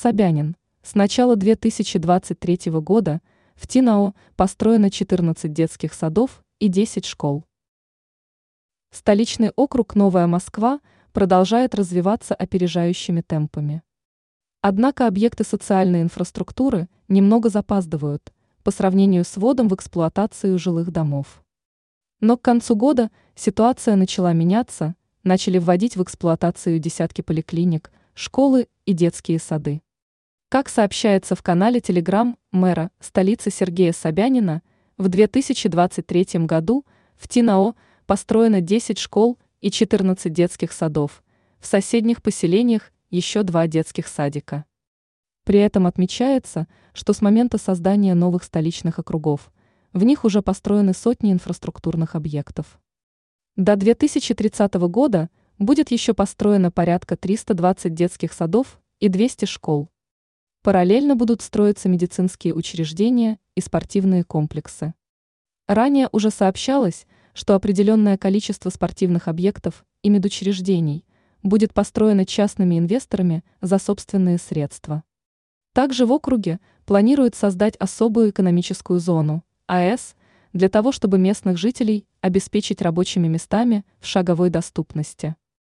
Собянин. С начала 2023 года в Тинао построено 14 детских садов и 10 школ. Столичный округ Новая Москва продолжает развиваться опережающими темпами. Однако объекты социальной инфраструктуры немного запаздывают по сравнению с вводом в эксплуатацию жилых домов. Но к концу года ситуация начала меняться, начали вводить в эксплуатацию десятки поликлиник, школы и детские сады. Как сообщается в канале Телеграм мэра столицы Сергея Собянина, в 2023 году в Тинао построено 10 школ и 14 детских садов, в соседних поселениях еще два детских садика. При этом отмечается, что с момента создания новых столичных округов в них уже построены сотни инфраструктурных объектов. До 2030 года будет еще построено порядка 320 детских садов и 200 школ. Параллельно будут строиться медицинские учреждения и спортивные комплексы. Ранее уже сообщалось, что определенное количество спортивных объектов и медучреждений будет построено частными инвесторами за собственные средства. Также в округе планируют создать особую экономическую зону, АЭС, для того, чтобы местных жителей обеспечить рабочими местами в шаговой доступности.